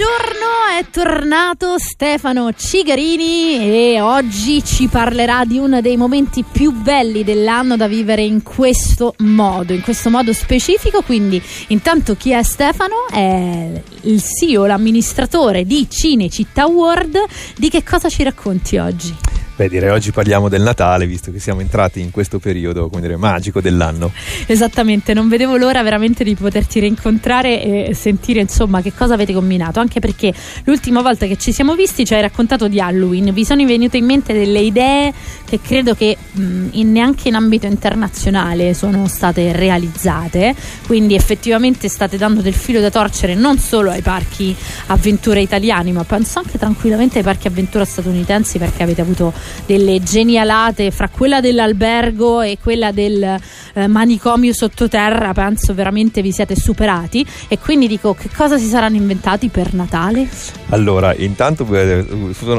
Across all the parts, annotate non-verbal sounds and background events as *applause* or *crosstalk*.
Buongiorno, è tornato Stefano Cigarini e oggi ci parlerà di uno dei momenti più belli dell'anno da vivere in questo modo, in questo modo specifico. Quindi, intanto chi è Stefano? È il CEO, l'amministratore di Cinecittà World. Di che cosa ci racconti oggi? Beh, direi oggi parliamo del Natale, visto che siamo entrati in questo periodo, come dire, magico dell'anno. Esattamente, non vedevo l'ora veramente di poterti rincontrare e sentire insomma che cosa avete combinato, anche perché l'ultima volta che ci siamo visti ci hai raccontato di Halloween, vi sono venute in mente delle idee che credo che mh, in, neanche in ambito internazionale sono state realizzate, quindi effettivamente state dando del filo da torcere non solo ai parchi avventura italiani, ma penso anche tranquillamente ai parchi avventura statunitensi perché avete avuto delle genialate fra quella dell'albergo e quella del eh, manicomio sottoterra penso veramente vi siete superati. E quindi dico che cosa si saranno inventati per Natale? Allora intanto eh,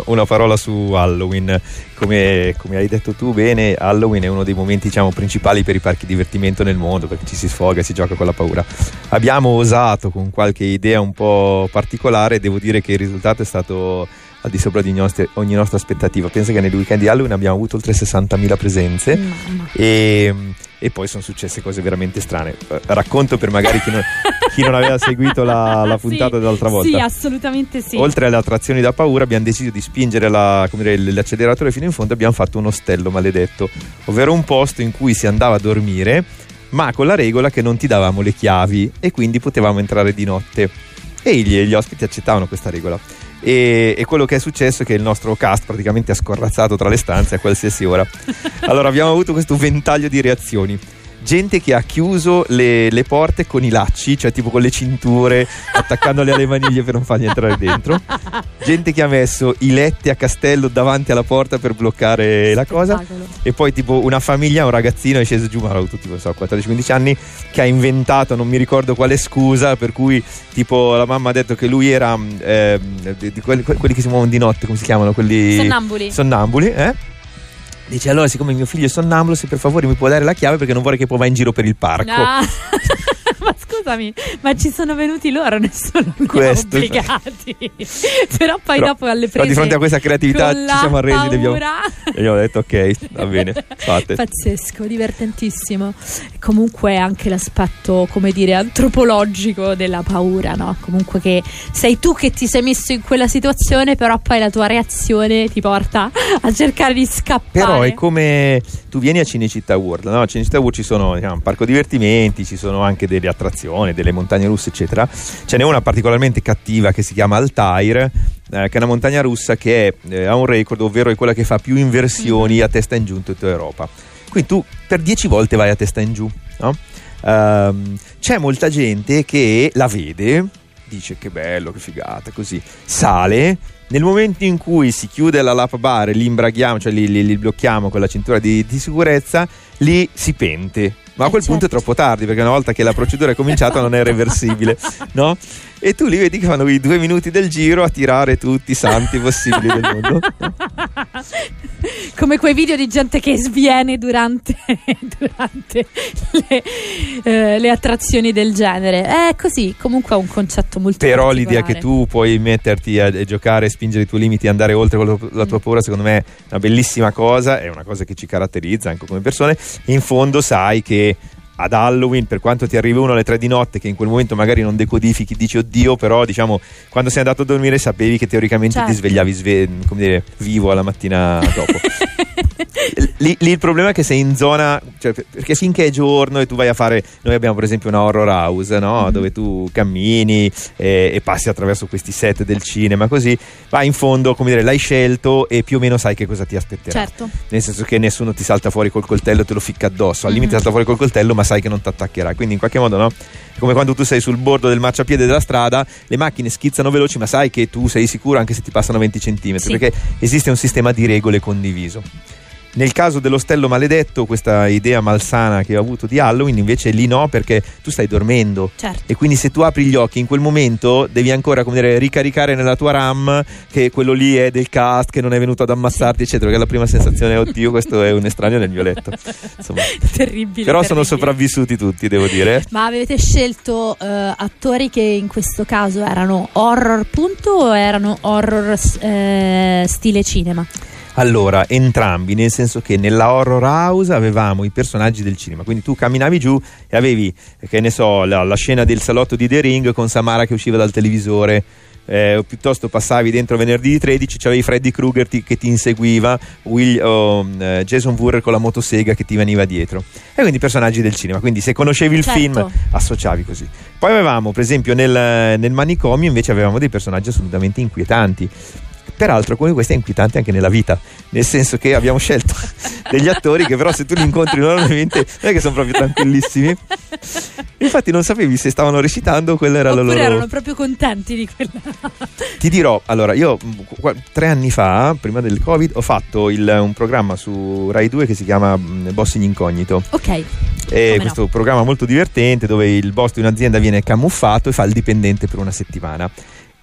una parola su Halloween. Come, come, hai detto tu bene Halloween è uno dei momenti diciamo, principali per i parchi divertimento nel mondo perché ci si sfoga, si gioca con la paura. Abbiamo osato con qualche idea un po' particolare devo dire che il risultato è stato al di sopra di nostre, ogni nostra aspettativa. Pensa che nel weekend di Halloween abbiamo avuto oltre 60.000 presenze e, e, poi sono successe cose veramente strane. Eh, racconto per magari chi non, *laughs* chi non aveva seguito la, la puntata sì, dell'altra volta. Sì, assolutamente sì. Oltre alle attrazioni da paura abbiamo deciso di spingere la, dire, l'acceleratore fino in fondo e abbiamo fatto un ostello maledetto, ovvero un posto in cui si andava a dormire ma con la regola che non ti davamo le chiavi e quindi potevamo entrare di notte. E gli, gli ospiti accettavano questa regola. E, e, quello che è successo è che il nostro cast praticamente ha scorrazzato tra le stanze a qualsiasi ora. *laughs* Allora abbiamo avuto questo ventaglio di reazioni gente che ha chiuso le, le, porte con i lacci, cioè tipo con le cinture, *laughs* attaccandole alle maniglie per non fargli entrare dentro. Gente che ha messo i letti a castello davanti alla porta per bloccare la cosa. E poi tipo una famiglia, un ragazzino è sceso giù, ma avevo tutti, so, 14-15 anni, che ha inventato, non mi ricordo quale scusa, per cui tipo la mamma ha detto che lui era eh, di quelli, quelli, che si muovono di notte, come si chiamano? Quelli... Sonnambuli. Sonnambuli, eh? Dice allora siccome mio figlio è sonnambulo se per favore mi può dare la chiave perché non vorrei che poi va in giro per il parco. No. *laughs* scusami, ma ci sono venuti loro, *laughs* nessuno li Questo. obbligati. *laughs* però poi però, dopo alle prese di fronte a questa creatività ci siamo arresi e abbiamo, abbiamo detto ok, va bene, *laughs* fate. Pazzesco, divertentissimo. Comunque anche l'aspetto, come dire, antropologico della paura, no? Comunque che sei tu che ti sei messo in quella situazione, però poi la tua reazione ti porta a cercare di scappare. Però è come tu vieni a Cinecittà World, no? A Cinecittà World ci sono diciamo, un parco divertimenti, ci sono anche delle attrazioni, delle montagne russe, eccetera. Ce n'è una particolarmente cattiva che si chiama Altair, eh, che è una montagna russa che è, eh, ha un record, ovvero è quella che fa più inversioni mm-hmm. a testa in giù in tutta Europa. Quindi tu per dieci volte vai a testa in giù, no? um, c'è molta gente che la vede, dice che bello, che figata, così, sale nel momento in cui si chiude la lap bar e li imbraghiamo, cioè li, li, li blocchiamo con la cintura di, di, sicurezza, lì si pente. Ma a quel certo. punto è troppo tardi perché una volta che la procedura è cominciata non è reversibile, *laughs* no? E tu li vedi che fanno i due minuti del giro a tirare tutti i santi possibili del mondo. *laughs* Come quei video di gente che sviene durante, *laughs* durante le, eh, le, attrazioni del genere. È così, comunque è un concetto molto Però l'idea che tu puoi metterti a, a giocare, spingere i tuoi limiti, andare oltre con la tua paura, secondo me è una bellissima cosa, è una cosa che ci caratterizza anche come persone. In fondo sai che ad Halloween, per quanto ti arrivi uno alle tre di notte, che in quel momento magari non decodifichi, dici oddio, però diciamo quando sei andato a dormire sapevi che teoricamente certo. ti svegliavi sve- dire, vivo alla mattina dopo. *laughs* lì, lì il problema è che sei in zona, cioè, perché finché è giorno e tu vai a fare, noi abbiamo per esempio una horror house, no? mm-hmm. dove tu cammini e, e, passi attraverso questi set del cinema, così vai in fondo, come dire, l'hai scelto e più o meno sai che cosa ti aspetterà. Certo. Nel senso che nessuno ti salta fuori col coltello e te lo ficca addosso, al limite ti salta fuori col coltello ma sai che non ti attaccherà, quindi in qualche modo no? Come quando tu sei sul bordo del marciapiede della strada, le macchine schizzano veloci ma sai che tu sei sicuro anche se ti passano 20 cm, sì. perché esiste un sistema di regole condiviso. Nel caso dell'ostello maledetto, questa idea malsana che ho avuto di Halloween, invece lì no, perché tu stai dormendo. Certo. E quindi se tu apri gli occhi in quel momento devi ancora come dire, ricaricare nella tua RAM che quello lì è del cast, che non è venuto ad ammazzarti, eccetera. Che è la prima sensazione, oddio, questo è un estraneo nel mio letto. Insomma. *laughs* terribile. Però terribile. sono sopravvissuti tutti, devo dire. Ma avete scelto uh, attori che in questo caso erano horror punto o erano horror uh, stile cinema? Allora, entrambi, nel senso che nella horror house avevamo i personaggi del cinema, quindi tu camminavi giù e avevi, che ne so, la, la scena del salotto di The Ring con Samara che usciva dal televisore. Eh, o piuttosto passavi dentro venerdì 13 c'avevi Freddy Krueger ti, che ti inseguiva Will, oh, eh, Jason Voorhees con la motosega che ti veniva dietro. E quindi personaggi del cinema. Quindi se conoscevi il certo. film associavi così. Poi avevamo per esempio nel, nel manicomio invece avevamo dei personaggi assolutamente inquietanti Peraltro, come questo è inquietante anche nella vita, nel senso che abbiamo scelto *laughs* degli attori che però se tu li incontri normalmente non è che sono proprio tranquillissimi. Infatti non sapevi se stavano recitando, quella era Oppure la loro... erano proprio contenti di quella. *laughs* Ti dirò, allora, io tre anni fa, prima del Covid, ho fatto il, un programma su Rai 2 che si chiama mm, Boss in Incognito. Ok. Come questo no. programma molto divertente dove il boss di un'azienda viene camuffato e fa il dipendente per una settimana.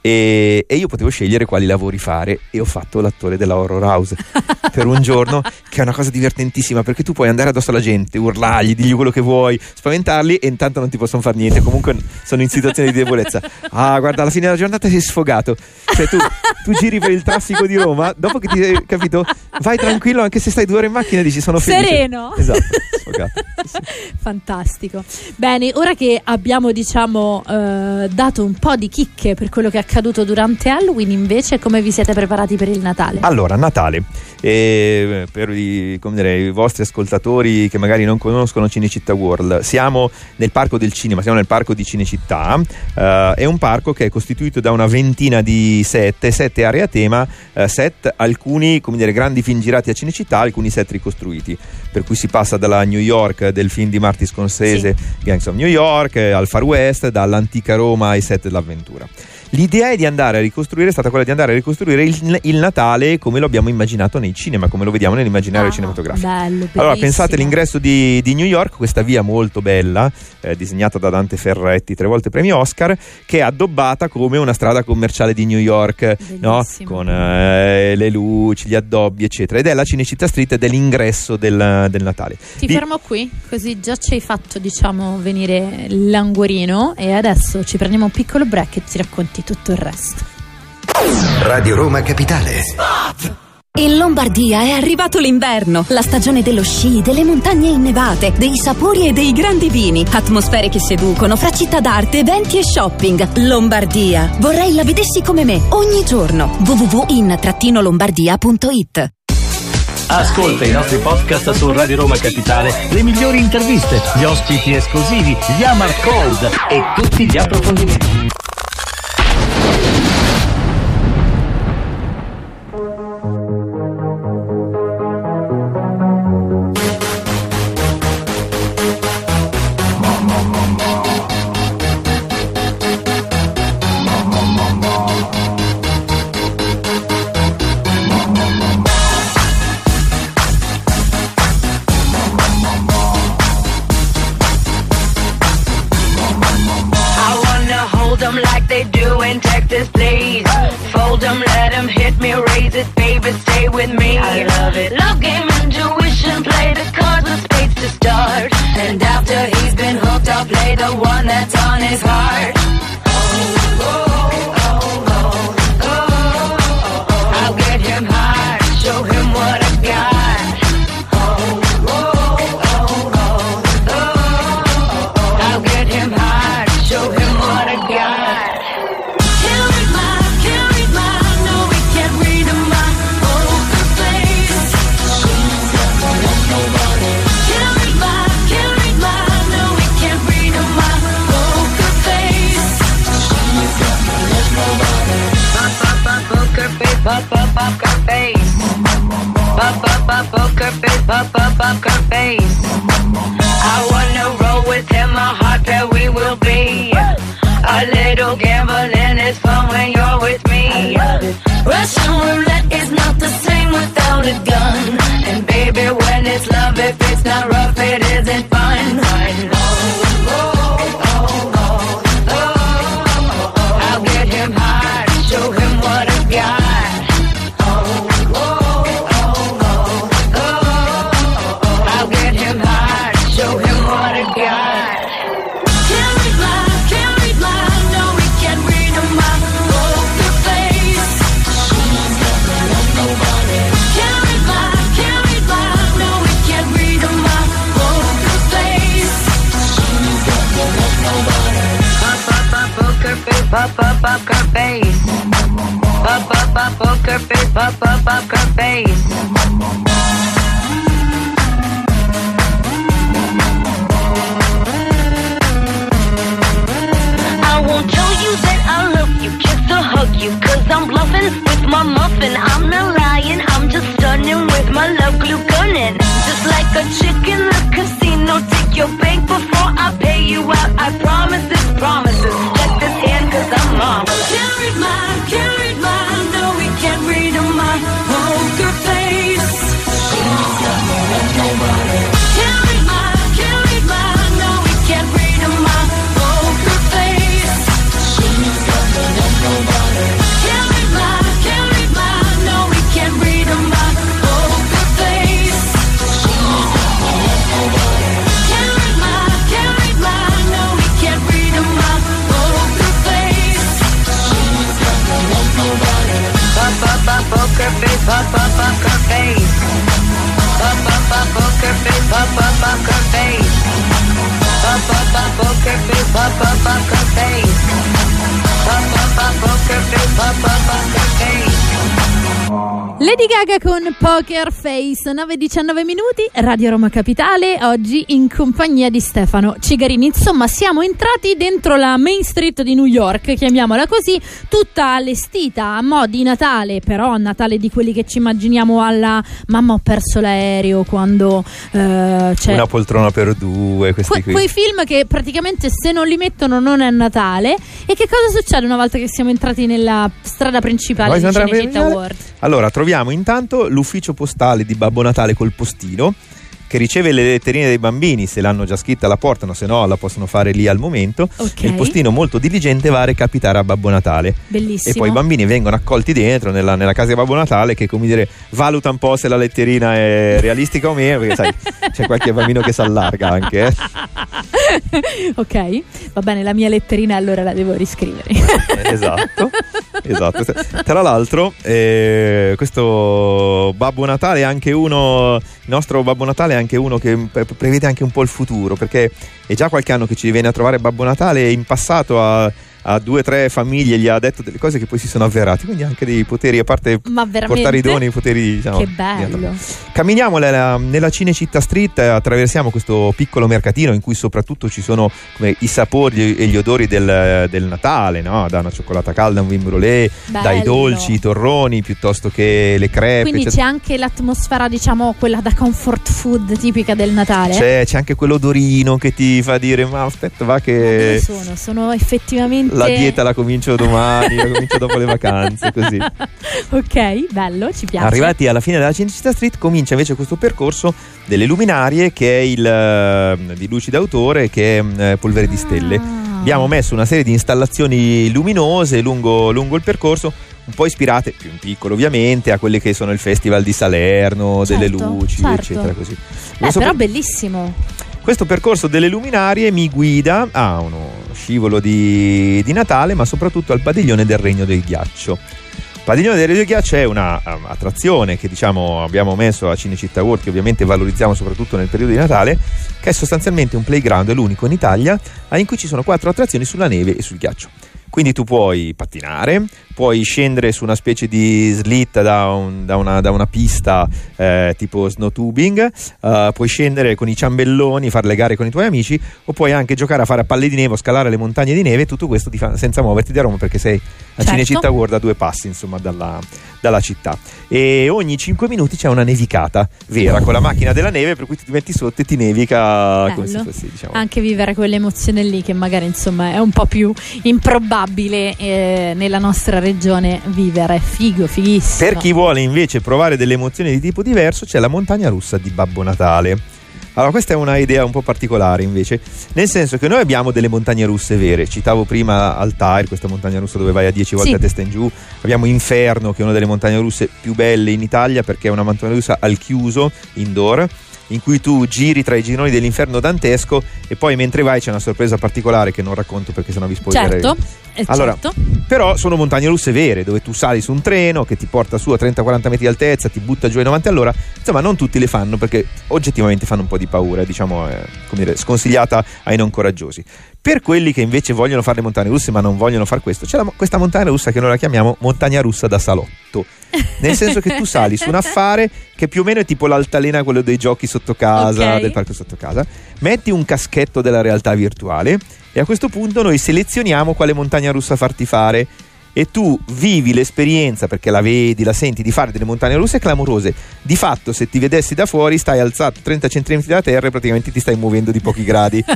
E, e, io potevo scegliere quali lavori fare e ho fatto l'attore della horror house *laughs* per un giorno che è una cosa divertentissima perché tu puoi andare addosso alla gente urlargli, dirgli quello che vuoi spaventarli e intanto non ti possono fare niente. Comunque sono in situazione di debolezza. *laughs* Ah guarda alla fine della giornata sei sfogato. Cioè tu, tu giri per il traffico di Roma dopo che ti hai capito vai tranquillo anche se stai due ore in macchina e dici sono felice sereno. *laughs* Esatto sfogato. Sì. fantastico. Bene ora che abbiamo diciamo eh, dato un po' di chicche per quello che è accaduto durante Halloween, invece come vi siete preparati per il Natale? Allora, Natale, eh, per i, dire, i, vostri ascoltatori che magari non conoscono Cinecittà World, siamo nel parco del cinema, siamo nel parco di Cinecittà, eh, è un parco che è costituito da una ventina di set, sette aree a tema, eh, set, alcuni come dire, grandi film girati a Cinecittà, alcuni set ricostruiti, per cui si passa dalla New York del film di Marty Scorsese, sì. Gangs of New York, al Far West, dall'antica Roma ai set dell'avventura. L'idea è di andare a ricostruire, è stata quella di andare a ricostruire il, il Natale come lo abbiamo immaginato nei cinema, come lo vediamo nell'immaginario ah, cinematografico. Bello, allora, pensate all'ingresso di, di, New York, questa via molto bella, eh, disegnata da Dante Ferretti, tre volte premio Oscar, che è addobbata come una strada commerciale di New York, no? con eh, le luci, gli addobbi, eccetera. Ed è la Cinecittà Street ed è l'ingresso del, del Natale. Ti di... fermo qui, così già ci hai fatto, diciamo, venire l'anguorino e adesso ci prendiamo un piccolo break e ti racconti avanti tutto il resto. Radio Roma Capitale. In Lombardia è arrivato l'inverno, la stagione dello sci, delle montagne innevate, dei sapori e dei grandi vini, atmosfere che seducono fra città d'arte, eventi e shopping. Lombardia. Vorrei la vedessi come me ogni giorno. www.in-lombardia.it Ascolta i nostri podcast su Radio Roma Capitale, le migliori interviste, gli ospiti esclusivi, gli Amar Cold e tutti gli approfondimenti. Poker face, poker face. I wanna roll with him, my heart that we will be. A little gambling is fun when you're with me. Russian roulette is not the same without a gun. And baby, when it's love, if it's not rough, it isn't up poker face. Pop up up poker face, pop up poker face. I won't tell you that I love you just to hug you. Cause I'm bluffing with my muffin. I'm not lying, I'm just stunning with my love glue gunning. Just like a chick in the casino. Take your bank before I pay you out. I promise this promises cause I'm marvelous. Carry my con Poker Face, 9-19 minuti, Radio Roma Capitale, oggi in compagnia di Stefano Cigarini. Insomma, siamo entrati dentro la Main Street di New York, chiamiamola così, tutta allestita a mo' di Natale, però Natale di quelli che ci immaginiamo alla mamma ho perso l'aereo quando eh, c'è... Una poltrona per due, questi Que- qui. quei film che praticamente se non li mettono non è Natale. E che cosa succede una volta che siamo entrati nella strada principale Vuoi di Cinecittà? World? Allora, troviamo intanto l'ufficio postale di Babbo Natale col postino che riceve le letterine dei bambini, se l'hanno già scritta la portano, se no la possono fare lì al momento. Ok. E il postino molto diligente va a recapitare a Babbo Natale. Bellissimo. E poi i bambini vengono accolti dentro nella, nella casa di Babbo Natale che come dire valuta un po' se la letterina è realistica o meno, perché sai, c'è qualche bambino che si allarga anche. eh. *laughs* ok, va bene, la mia letterina allora la devo riscrivere. Eh, esatto, esatto. Tra l'altro, eh, questo Babbo Natale è anche uno. Il nostro Babbo Natale è anche uno che pre- prevede anche un po' il futuro, perché è già qualche anno che ci viene a trovare Babbo Natale e in passato a, a due o tre famiglie gli ha detto delle cose che poi si sono avverate, quindi anche dei poteri, a parte Ma portare i doni, i poteri diciamo. Che bello. Camminiamo nella, nella Cinecittà Street, attraversiamo questo piccolo mercatino in cui soprattutto ci sono come, i sapori e gli odori del, del Natale, no? da una cioccolata calda, un vin brûlé, dai dolci, i torroni, piuttosto che le crepe. Quindi c'è, c'è anche l'atmosfera, diciamo, quella da comfort food tipica del Natale. c'è- c'è anche quell'odorino che ti fa dire ma aspetta va Ma che dove sono? Sono effettivamente. La dieta la comincio domani, la comincio dopo le vacanze, così. *laughs* ok, bello, ci piace. Arrivati alla fine della Cinecittà Street comincia invece questo percorso delle luminarie che è il eh, di luci d'autore che è eh, Polvere di Stelle. Ah. Abbiamo messo una serie di installazioni luminose lungo, lungo il percorso, un po' ispirate, più in piccolo ovviamente, a quelli che sono il Festival di Salerno, delle Certo, luci, certo. eccetera così. Beh, Questo però per- bellissimo. Questo percorso delle luminarie mi guida a uno scivolo di, di Natale, ma soprattutto al padiglione del Regno del Ghiaccio. Padiglione del Regno del Ghiaccio è un'attrazione che diciamo, abbiamo messo a Cinecittà World, che ovviamente valorizziamo soprattutto nel periodo di Natale, che è sostanzialmente un playground, è l'unico in Italia, in cui ci sono quattro attrazioni sulla neve e sul ghiaccio. Quindi tu puoi pattinare, puoi scendere su una specie di slitta da, un- da una, da una pista eh, tipo snow tubing, eh, puoi scendere con i ciambelloni, fare le gare con i tuoi amici o puoi anche giocare a fare a palle di neve o scalare le montagne di neve, tutto questo fa- senza muoverti da Roma perché sei a Certo. Cinecittà World a due passi insomma dalla, dalla città. E ogni 5 minuti c'è una nevicata vera con la macchina della neve per cui ti metti sotto e ti nevica come se Bello. fossi diciamo Anche vivere quell'emozione lì che magari insomma è un po' più improbabile eh, nella nostra regione vivere. Figo, fighissimo. Per chi vuole invece provare delle emozioni di tipo diverso, c'è la montagna russa di Babbo Natale. Allora, questa è una idea un po' particolare invece, nel senso che noi abbiamo delle montagne russe vere. Citavo prima Altair, questa montagna russa dove vai a 10 volte Sì. a testa in giù. Abbiamo Inferno, che è una delle montagne russe più belle in Italia perché è una montagna russa al chiuso, indoor, in cui tu giri tra i gironi dell'inferno dantesco e poi mentre vai c'è una sorpresa particolare che non racconto perché sennò vi spoilerei. Certo, eh, Allora, certo. però sono montagne russe vere, dove tu sali su un treno che ti porta su a 30-40 metri di altezza, ti butta giù ai 90 all'ora. Insomma, non tutti le fanno perché oggettivamente fanno un po' di paura, diciamo, è, come dire, sconsigliata ai non coraggiosi. Per quelli che invece vogliono fare le montagne russe ma non vogliono fare questo, c'è la- questa montagna russa che noi la chiamiamo montagna russa da salotto. *laughs* Nel senso che tu sali su un affare che più o meno è tipo l'altalena, quello dei giochi sotto casa, Ok. del parco sotto casa. Metti un caschetto della realtà virtuale e a questo punto noi selezioniamo quale montagna russa farti fare e tu vivi l'esperienza perché la vedi, la senti di fare delle montagne russe clamorose. Di fatto, se ti vedessi da fuori, stai alzato 30 cm dalla terra e praticamente ti stai muovendo di pochi gradi. *laughs*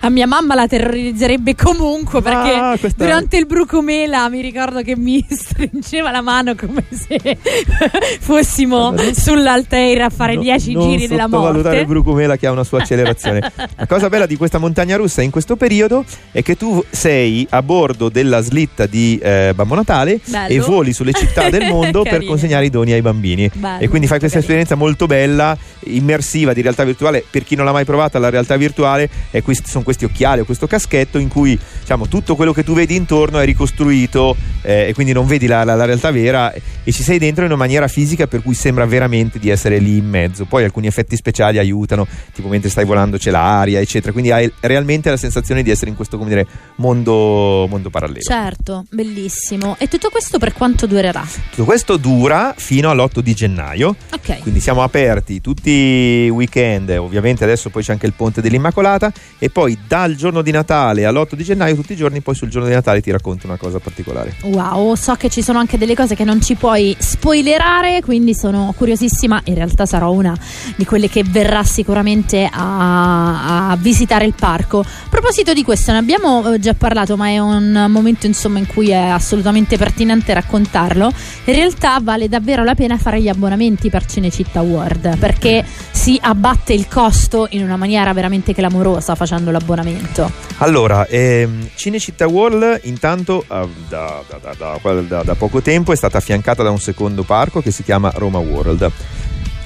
A mia mamma la terrorizzerebbe comunque perché Ah, questa- durante il brucomela mi ricordo che mi *laughs* stringeva la mano come se *laughs* fossimo Allora, non- sull'alteira a fare No- 10 non giri della sottovalutare morte. il Brucumela che ha una sua accelerazione. La cosa bella di questa montagna russa in questo periodo è che tu sei a bordo della slitta di eh, Babbo Natale Bello. e voli sulle città del *laughs* mondo per consegnare i doni ai bambini. Bello, e quindi fai questa carino. esperienza molto bella, immersiva di realtà virtuale. Per chi non l'ha mai provata, la realtà virtuale è questi, sono questi occhiali o questo caschetto in cui diciamo, tutto quello che tu vedi intorno è ricostruito eh, e quindi non vedi la, la- la realtà vera e ci sei dentro in una maniera fisica per cui sembra veramente di essere lì in mezzo. Poi alcuni effetti speciali aiutano, tipo mentre stai volando c'è l'aria, eccetera. Quindi hai realmente la sensazione di essere in questo dire, mondo, mondo parallelo. Certo, bellissimo. E tutto questo per quanto durerà? Tutto questo dura fino all'8 di gennaio. Ok. Quindi siamo aperti tutti i weekend, ovviamente adesso poi c'è anche il ponte dell'Immacolata e poi dal giorno di Natale all'8 di gennaio tutti i giorni, poi sul giorno di Natale ti racconto una cosa particolare. Wow, so che ci sono anche delle cose che non ci puoi spoilerare, quindi sono curiosissima. In realtà sarò una di quelle che verrà sicuramente a, a visitare il parco. A proposito di questo, ne abbiamo eh, già parlato, ma è un momento insomma in cui è assolutamente pertinente raccontarlo. In realtà vale davvero la pena fare gli abbonamenti per Cinecittà World perché si abbatte il costo in una maniera veramente clamorosa facendo l'abbonamento. Allora, ehm, Cinecittà World intanto eh, da, da- da- da- poco tempo è stata affiancata da un secondo parco che si chiama Roma World.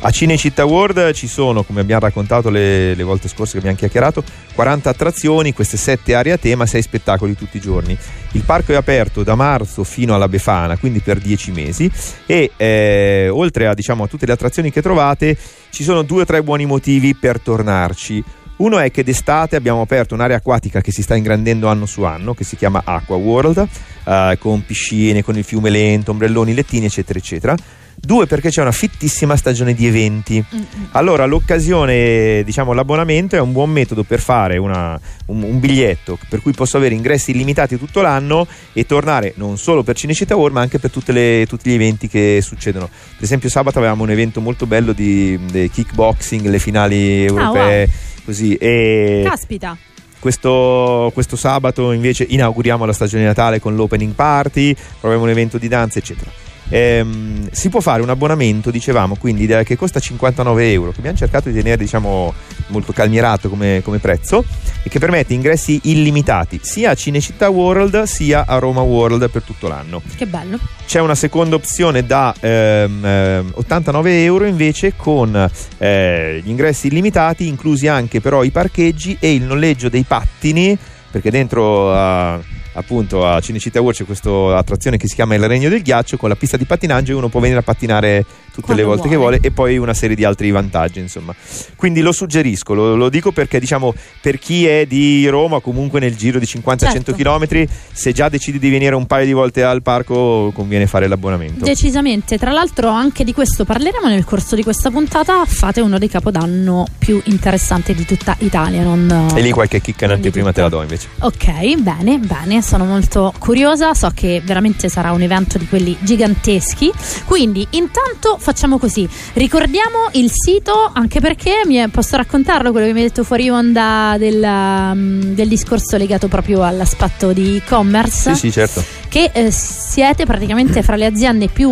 A Cinecittà World ci sono, come abbiamo raccontato le, le volte scorse che abbiamo chiacchierato, 40 attrazioni, queste 7 aree a tema, 6 spettacoli tutti i giorni. Il parco è aperto da marzo fino alla Befana, quindi per 10 mesi e eh, oltre a, diciamo, a tutte le attrazioni che trovate ci sono due o tre buoni motivi per tornarci. Uno è che d'estate abbiamo aperto un'area acquatica che si sta ingrandendo anno su anno, che si chiama Aqua World, eh, con piscine, con il fiume lento, ombrelloni, lettini, eccetera, eccetera. Due perché c'è una fittissima stagione di eventi. Allora l'occasione, diciamo l'abbonamento è un buon metodo per fare una- un, un biglietto per cui posso avere ingressi illimitati tutto l'anno e tornare non solo per Cinecittà World ma anche per tutte le- tutti gli eventi che succedono. Per esempio sabato avevamo un evento molto bello di, di kickboxing, le finali europee. Così, e Caspita. questo, questo sabato invece inauguriamo la stagione di Natale con l'opening party, proviamo un evento di danza, eccetera. Ehm, si può fare un abbonamento, dicevamo, quindi eh, che costa 59 euro, che abbiamo cercato di tenere diciamo, molto calmierato come, come prezzo e che permette ingressi illimitati sia a Cinecittà World sia a Roma World per tutto l'anno. Che bello. C'è una seconda opzione da ehm, ehm, 89 euro invece con eh, gli ingressi illimitati, inclusi anche però i parcheggi e il noleggio dei pattini, perché dentro a, appunto a Cinecittà World c'è questa attrazione che si chiama Il Regno del Ghiaccio con la pista di pattinaggio e uno può venire a pattinare tutte Quando le volte che vuole. vuole e poi una serie di altri vantaggi insomma quindi lo suggerisco lo, lo dico perché diciamo per chi è di Roma comunque nel giro di 50-100 Certo. km se già decidi di venire un paio di volte al parco conviene fare l'abbonamento Decisamente, tra l'altro anche di questo parleremo nel corso di questa puntata. Fate uno dei capodanno più interessanti di tutta Italia. Non, e lì qualche chicca in anteprima te la do invece Ok, bene, bene, sono molto curiosa, so che veramente sarà un evento di quelli giganteschi, quindi intanto facciamo così, ricordiamo il sito anche perché mi è- posso raccontarlo quello che mi hai detto fuori onda del, um, del discorso legato proprio all'aspetto di e-commerce, sì sì certo. Che eh, siete praticamente fra le aziende più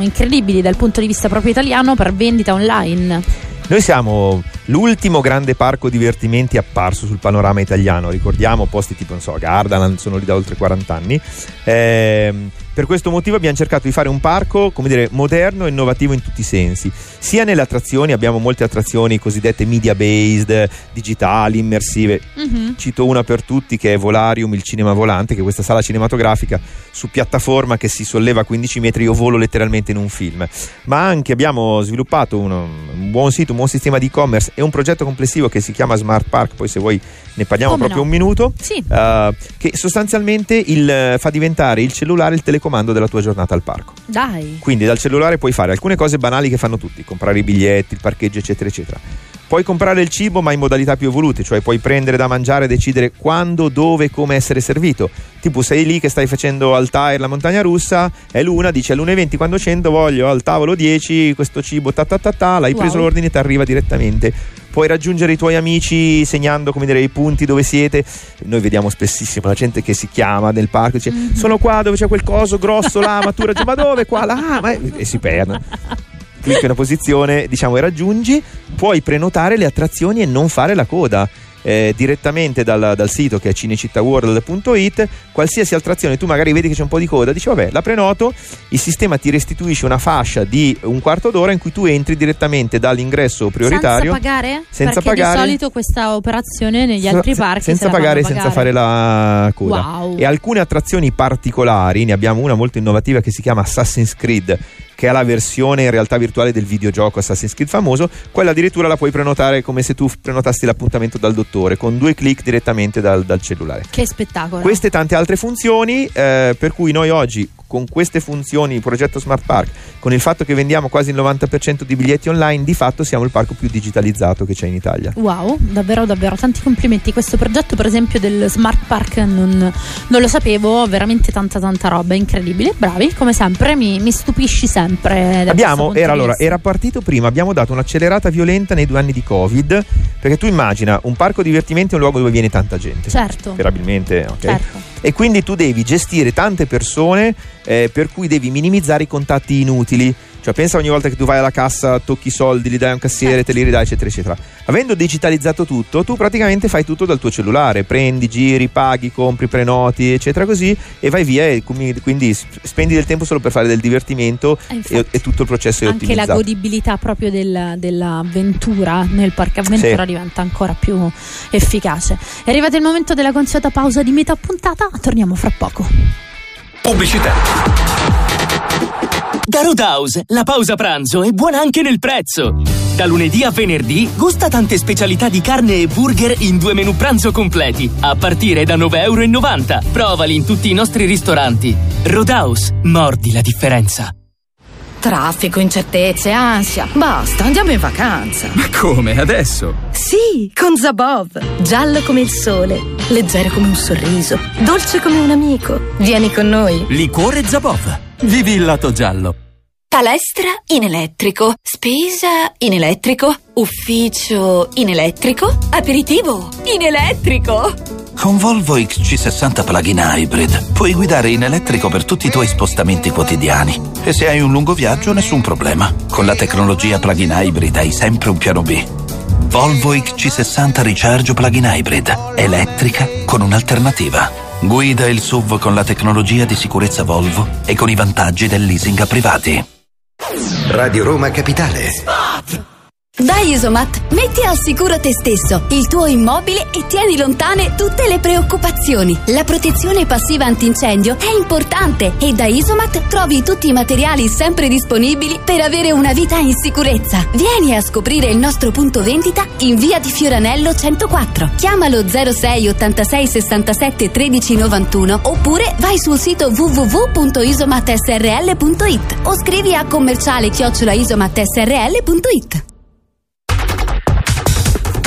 incredibili dal punto di vista proprio italiano per vendita online. Noi siamo l'ultimo grande parco divertimenti apparso sul panorama italiano. Ricordiamo posti tipo, non so, Gardaland, sono lì da oltre 40 anni. Ehm, per questo motivo abbiamo cercato di fare un parco, come dire, moderno e innovativo in tutti i sensi. Sia nelle attrazioni, abbiamo molte attrazioni cosiddette media based, digitali, immersive. Mhm. Cito una per tutti che è Volarium, il cinema volante, che è questa sala cinematografica su piattaforma che si solleva a 15 metri. Io volo letteralmente in un film. Ma anche abbiamo sviluppato uno- un buon sito, un buon sistema di e-commerce e un progetto complessivo che si chiama Smart Park. Poi, se vuoi, ne parliamo Come proprio no? un minuto. Sì. eh, che sostanzialmente il- fa diventare il cellulare il telecomando della tua giornata al parco. Dai. Quindi dal cellulare puoi fare alcune cose banali che fanno tutti, comprare i biglietti, il parcheggio, eccetera, eccetera. Puoi comprare il cibo, ma in modalità più evolute, cioè puoi prendere da mangiare e decidere quando, dove e come essere servito. Tipo, sei lì che stai facendo Altair la montagna russa, è l'una, dice all'1.20 quando scendo voglio al tavolo 10 questo cibo, ta ta ta ta, l'hai Wow. preso l'ordine e ti arriva direttamente. Puoi raggiungere i tuoi amici segnando, come dire, i punti dove siete. Noi vediamo spessissimo la gente che si chiama nel parco e dice Mhm. sono qua dove c'è quel coso grosso là, ma tu raggi- ma dove? Qua, là, ma- e si perdono *laughs* clicchi una posizione, diciamo, e raggiungi, puoi prenotare le attrazioni e non fare la coda. eh, direttamente dal, dal sito che è cinecittaworld.it qualsiasi attrazione tu magari vedi che c'è un po' di coda dici vabbè la prenoto il sistema ti restituisce una fascia di un quarto d'ora in cui tu entri direttamente dall'ingresso prioritario Senza pagare? Senza Perché pagare. di solito questa operazione negli altri parchi senza se fanno pagare, senza fare la coda Wow. e alcune attrazioni particolari ne abbiamo una molto innovativa che si chiama Assassin's Creed che è la versione in realtà virtuale del videogioco Assassin's Creed famoso quella addirittura la puoi prenotare come se tu prenotassi l'appuntamento dal dottore con due clic direttamente dal, dal cellulare Che spettacolo. queste e tante altre funzioni eh, per cui noi oggi con queste funzioni il progetto Smart Park con il fatto che vendiamo quasi il 90% di biglietti online di fatto siamo il parco più digitalizzato che c'è in Italia Wow, davvero davvero tanti complimenti. Questo progetto per esempio del Smart Park non, non lo sapevo, veramente tanta tanta roba, incredibile. Bravi, come sempre, mi, mi stupisci sempre. Abbiamo, era, allora, era partito prima, abbiamo dato un'accelerata violenta nei due anni di Covid, perché tu immagina un parco divertimenti è un luogo dove viene tanta gente. Certo. Sperabilmente, ok? Certo. E quindi tu devi gestire tante persone, eh, per cui devi minimizzare i contatti inutili. Cioè, pensa ogni volta che tu vai alla cassa, tocchi i soldi, li dai a un cassiere, Certo. te li ridai, eccetera, eccetera. Avendo digitalizzato tutto, tu praticamente fai tutto dal tuo cellulare, prendi, giri, paghi, compri, prenoti, eccetera, così, e vai via. E quindi- quindi sp- spendi del tempo solo per fare del divertimento Eh, e, infatti. e tutto il processo è Anche la ottimizzato. godibilità proprio del- dell'avventura nel parco avventura Sì. diventa ancora più efficace. È arrivato il momento della consueta pausa di metà puntata, torniamo fra poco. Pubblicità. Da Roadhouse, la pausa pranzo è buona anche nel prezzo. Da lunedì a venerdì gusta tante specialità di carne e burger in due menù pranzo completi, a partire da 9,90 euro. Provali in tutti i nostri ristoranti. Roadhouse, mordi la differenza. Traffico, incertezze, ansia. Basta, andiamo in vacanza. Ma come adesso? Sì, con Zabov. Giallo come il sole, leggero come un sorriso, dolce come un amico. Vieni con noi. Liquore Zabov. Vivi il lato giallo. Palestra in elettrico, spesa in elettrico, ufficio in elettrico, aperitivo in elettrico. Con Volvo XC60 Plug-in Hybrid puoi guidare in elettrico per tutti i tuoi spostamenti quotidiani. E se hai un lungo viaggio, nessun problema. Con la tecnologia Plug-in Hybrid hai sempre un piano B. Volvo XC60 Recharge Plug-in Hybrid. Elettrica con un'alternativa. Guida il SUV con la tecnologia di sicurezza Volvo e con i vantaggi del leasing a privati. Radio Roma Capitale. Da Isomat metti al sicuro te stesso, il tuo immobile e tieni lontane tutte le preoccupazioni. La protezione passiva antincendio è importante e da Isomat trovi tutti i materiali sempre disponibili per avere una vita in sicurezza. Vieni a scoprire il nostro punto vendita in via di Fioranello 104. Chiamalo 06 86 67 13 91 oppure vai sul sito www.isomatsrl.it o scrivi a commerciale chiocciolaisomatsrl.it.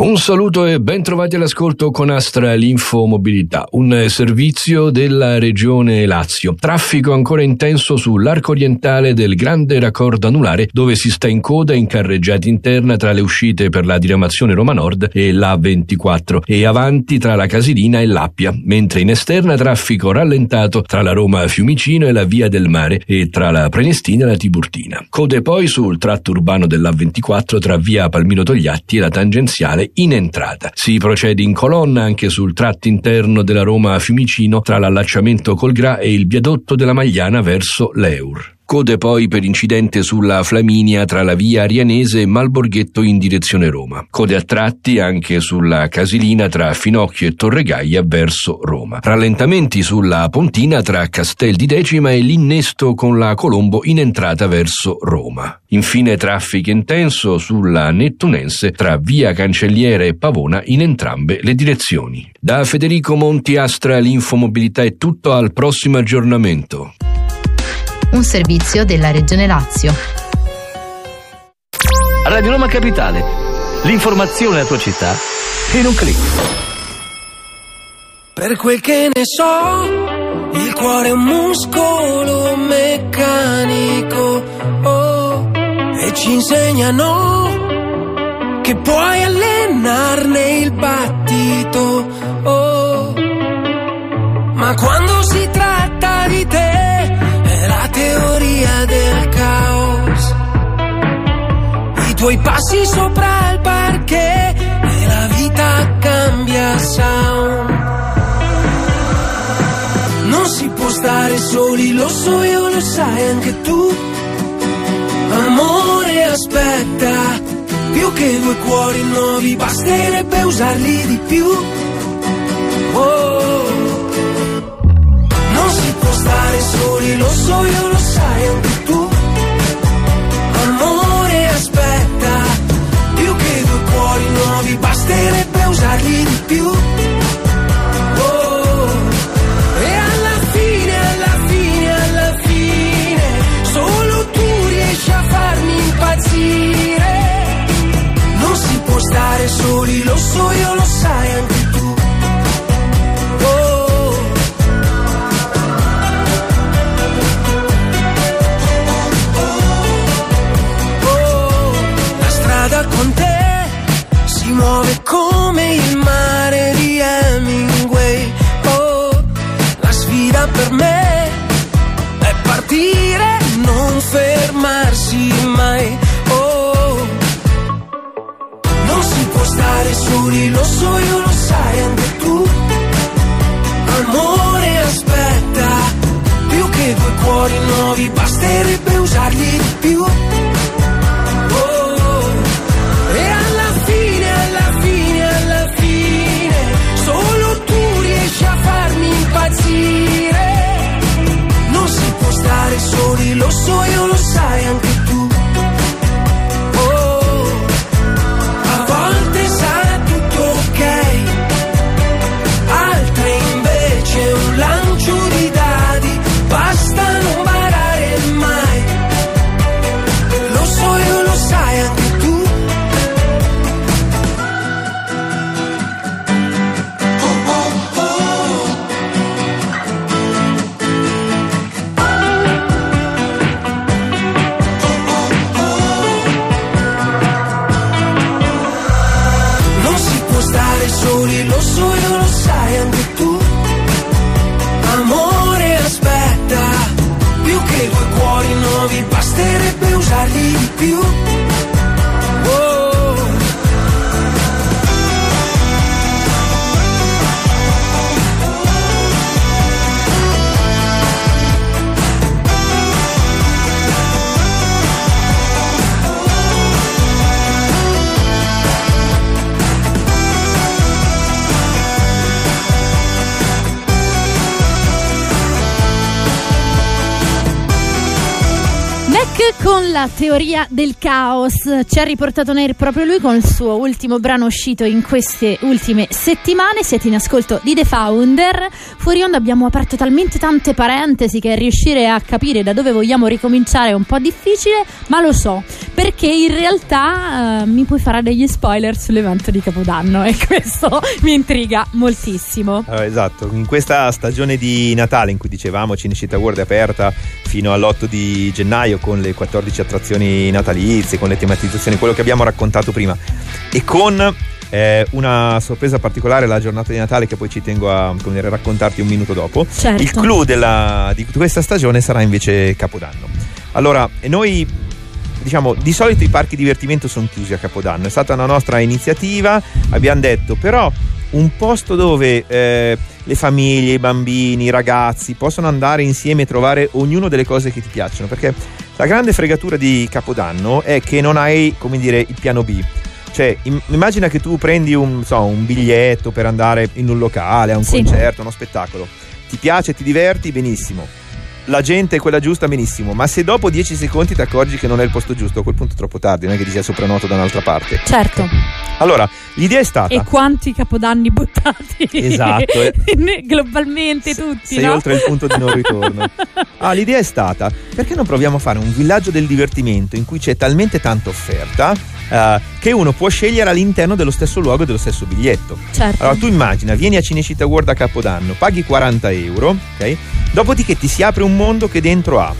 Un saluto e ben trovati all'ascolto con Astral Info Mobilità, un servizio della regione Lazio. Traffico ancora intenso sull'arco orientale del grande raccordo anulare dove si sta in coda in carreggiata interna tra le uscite per la diramazione Roma Nord e la 24 e avanti tra la Casilina e l'Appia, mentre in esterna traffico rallentato tra la Roma Fiumicino e la Via del Mare e tra la Prenestina e la Tiburtina. Code poi sul tratto urbano della 24 tra Via Palmiro Togliatti e la tangenziale in entrata. Si procede in colonna anche sul tratto interno della Roma Fiumicino tra l'allacciamento col Gra e il viadotto della Magliana verso l'Eur. Code poi per incidente sulla Flaminia tra la via Arianese e Malborghetto in direzione Roma. Code a tratti anche sulla Casilina tra Finocchio e Torregaia verso Roma. Rallentamenti sulla Pontina tra Castel di Decima e l'innesto con la Colombo in entrata verso Roma. Infine traffico intenso sulla Nettunense tra via Cancelliere e Pavona in entrambe le direzioni. Da Federico Monti Astra l'infomobilità è tutto al prossimo aggiornamento un servizio della Regione Lazio. Radio Roma Capitale, l'informazione della tua città in un clic. Per quel che ne so, il cuore è un muscolo meccanico, oh, e ci insegnano che puoi allenarne il battito, oh, ma quando tuoi passi sopra il parquet e la vita cambia sound. Non si può stare soli, lo so io, lo sai anche tu. Amore, aspetta, più che due cuori nuovi, basterebbe usarli di più. Oh non si può stare soli, lo so io, lo sai anche tu. Basterebbe usarli di più. Oh, e alla fine, alla fine, alla fine, solo tu riesci a farmi impazzire. Non si può stare soli, lo so io, lo sai anche con la teoria del caos. Ci ha riportato Nair proprio lui con il suo ultimo brano uscito in queste ultime settimane. Siete in ascolto di The Founder. Fuori onda abbiamo aperto talmente tante parentesi che riuscire a capire da dove vogliamo ricominciare è un po' difficile, ma lo so, perché in realtà eh, mi puoi fare degli spoiler sull'evento di Capodanno *laughs* e questo mi intriga moltissimo. Eh, esatto, in questa stagione di Natale in cui dicevamo Cinecittà World è aperta fino all'8 di gennaio con le 14 attrazioni natalizie, con le tematizzazioni, quello che abbiamo raccontato prima e con eh, una sorpresa particolare la giornata di Natale che poi ci tengo a dire, raccontarti un minuto dopo. Certo. Il clou della- di questa stagione sarà invece Capodanno. Allora, e noi diciamo di solito i parchi divertimento sono chiusi a Capodanno, è stata una nostra iniziativa, abbiamo detto però un posto dove eh, le famiglie, i bambini, i ragazzi possono andare insieme e trovare ognuno delle cose che ti piacciono, perché la grande fregatura di Capodanno è che non hai, come dire, il piano B. Cioè, im- immagina che tu prendi un, so, un biglietto per andare in un locale, a un Sì. concerto, a uno spettacolo. Ti piace, ti diverti, benissimo. La gente è quella giusta, benissimo. Ma se dopo 10 secondi ti accorgi che non è il posto giusto, a quel punto è troppo tardi, non è che ti sia sopranoto da un'altra parte. Certo. Allora, l'idea è stata. E quanti capodanni buttati Esatto, eh. *laughs* globalmente tutti, sei no? oltre il punto di non ritorno. *laughs* Ah, l'idea è stata: perché non proviamo a fare un villaggio del divertimento in cui c'è talmente tanta offerta eh, che uno può scegliere all'interno dello stesso luogo e dello stesso biglietto? Certo. Allora, tu immagina, vieni a Cinecittà World a Capodanno, paghi 40 euro, ok? Dopodiché ti si apre un mondo che dentro ha